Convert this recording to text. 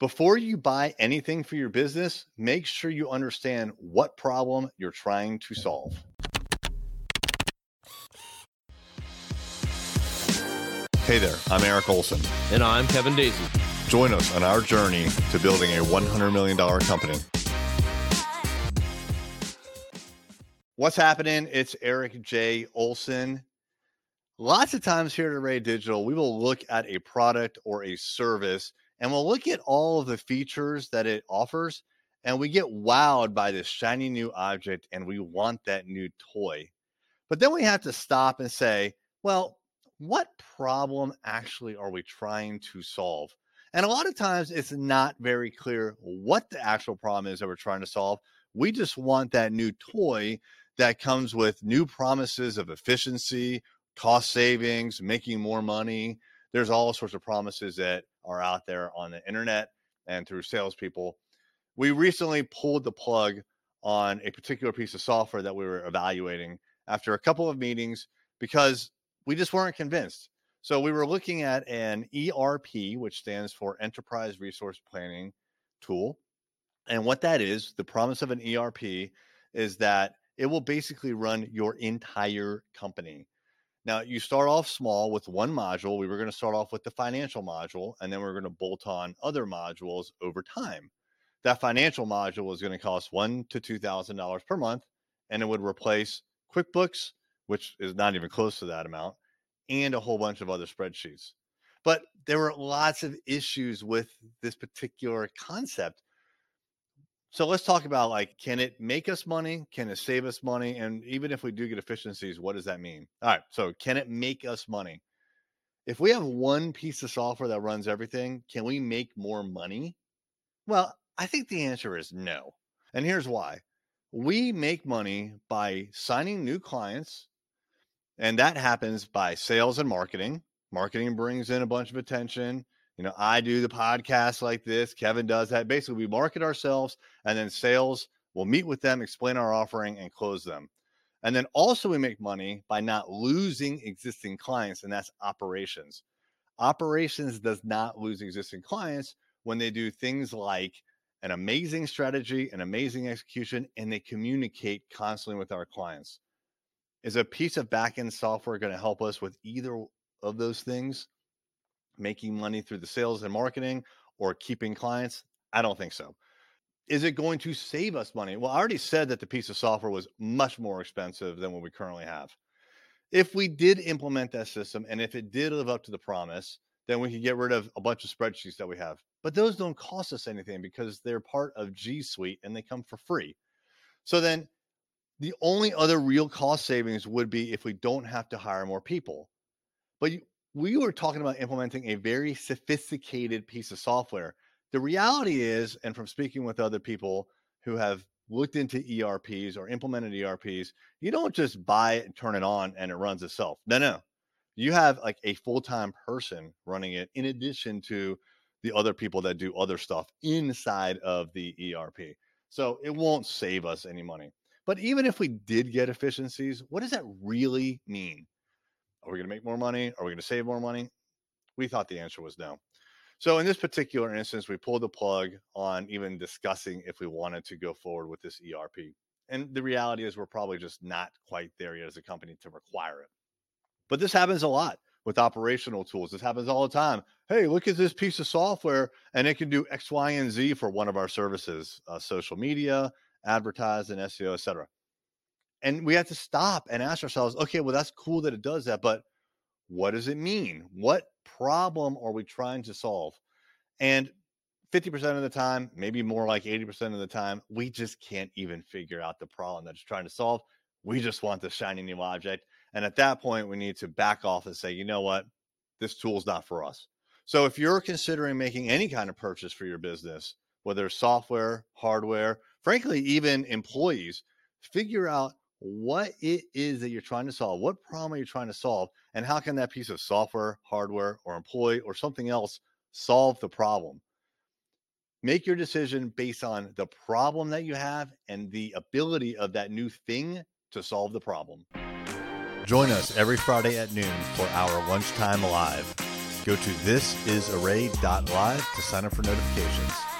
Before you buy anything for your business, make sure you understand what problem you're trying to solve. Hey there, I'm Eric Olson. And I'm Kevin Daisy. Join us on our journey to building a $100 million company. What's happening? It's Eric J. Olson. Lots of times here at Array Digital, we will look at a product or a service and we'll look at all of the features that it offers and we get wowed by this shiny new object and we want that new toy. But then we have to stop and say, well, what problem actually are we trying to solve? And a lot of times it's not very clear what the actual problem is that we're trying to solve. We just want that new toy that comes with new promises of efficiency, cost savings, making more money. There's all sorts of promises that are out there on the internet and through salespeople. We recently pulled the plug on a particular piece of software that we were evaluating after a couple of meetings because we just weren't convinced. So we were looking at an ERP, which stands for Enterprise Resource Planning tool. And what that is, the promise of an ERP is that it will basically run your entire company. Now, you start off small with one module. We were going to start off with the financial module, and then we're going to bolt on other modules over time. That financial module is going to cost one to two thousand dollars per month, and it would replace QuickBooks, which is not even close to that amount, and a whole bunch of other spreadsheets. But there were lots of issues with this particular concept so let's talk about like, can it make us money? Can it save us money? And even if we do get efficiencies, what does that mean? All right. So can it make us money? If we have one piece of software that runs everything, can we make more money? Well, I think the answer is no. And here's why. We make money by signing new clients, and that happens by sales and marketing. Marketing brings in a bunch of attention. You know, I do the podcast like this. Kevin does that. Basically, we market ourselves and then sales will meet with them, explain our offering, and close them. And then also, we make money by not losing existing clients, and that's operations. Operations does not lose existing clients when they do things like an amazing strategy, an amazing execution, and they communicate constantly with our clients. Is a piece of backend software going to help us with either of those things? Making money through the sales and marketing or keeping clients? I don't think so. Is it going to save us money? Well, I already said that the piece of software was much more expensive than what we currently have. If we did implement that system and if it did live up to the promise, then we could get rid of a bunch of spreadsheets that we have. But those don't cost us anything because they're part of G Suite and they come for free. So then the only other real cost savings would be if we don't have to hire more people. But you, we were talking about implementing a very sophisticated piece of software. The reality is, and from speaking with other people who have looked into ERPs or implemented ERPs, you don't just buy it and turn it on and it runs itself. No, no. You have like a full time person running it in addition to the other people that do other stuff inside of the ERP. So it won't save us any money. But even if we did get efficiencies, what does that really mean? Are we going to make more money? Are we going to save more money? We thought the answer was no. So in this particular instance, we pulled the plug on even discussing if we wanted to go forward with this ERP. And the reality is we're probably just not quite there yet as a company to require it. But this happens a lot with operational tools. This happens all the time. Hey, look at this piece of software and it can do X, Y, and Z for one of our services, uh, social media, advertising, SEO, etc and we have to stop and ask ourselves, okay, well, that's cool that it does that, but what does it mean? What problem are we trying to solve? And 50% of the time, maybe more like 80% of the time, we just can't even figure out the problem that it's trying to solve. We just want the shiny new object. And at that point, we need to back off and say, you know what? This tool's not for us. So if you're considering making any kind of purchase for your business, whether it's software, hardware, frankly, even employees, figure out what it is that you're trying to solve. What problem are you trying to solve? And how can that piece of software, hardware, or employee or something else solve the problem? Make your decision based on the problem that you have and the ability of that new thing to solve the problem. Join us every Friday at noon for our lunchtime live. Go to thisisarray.live to sign up for notifications.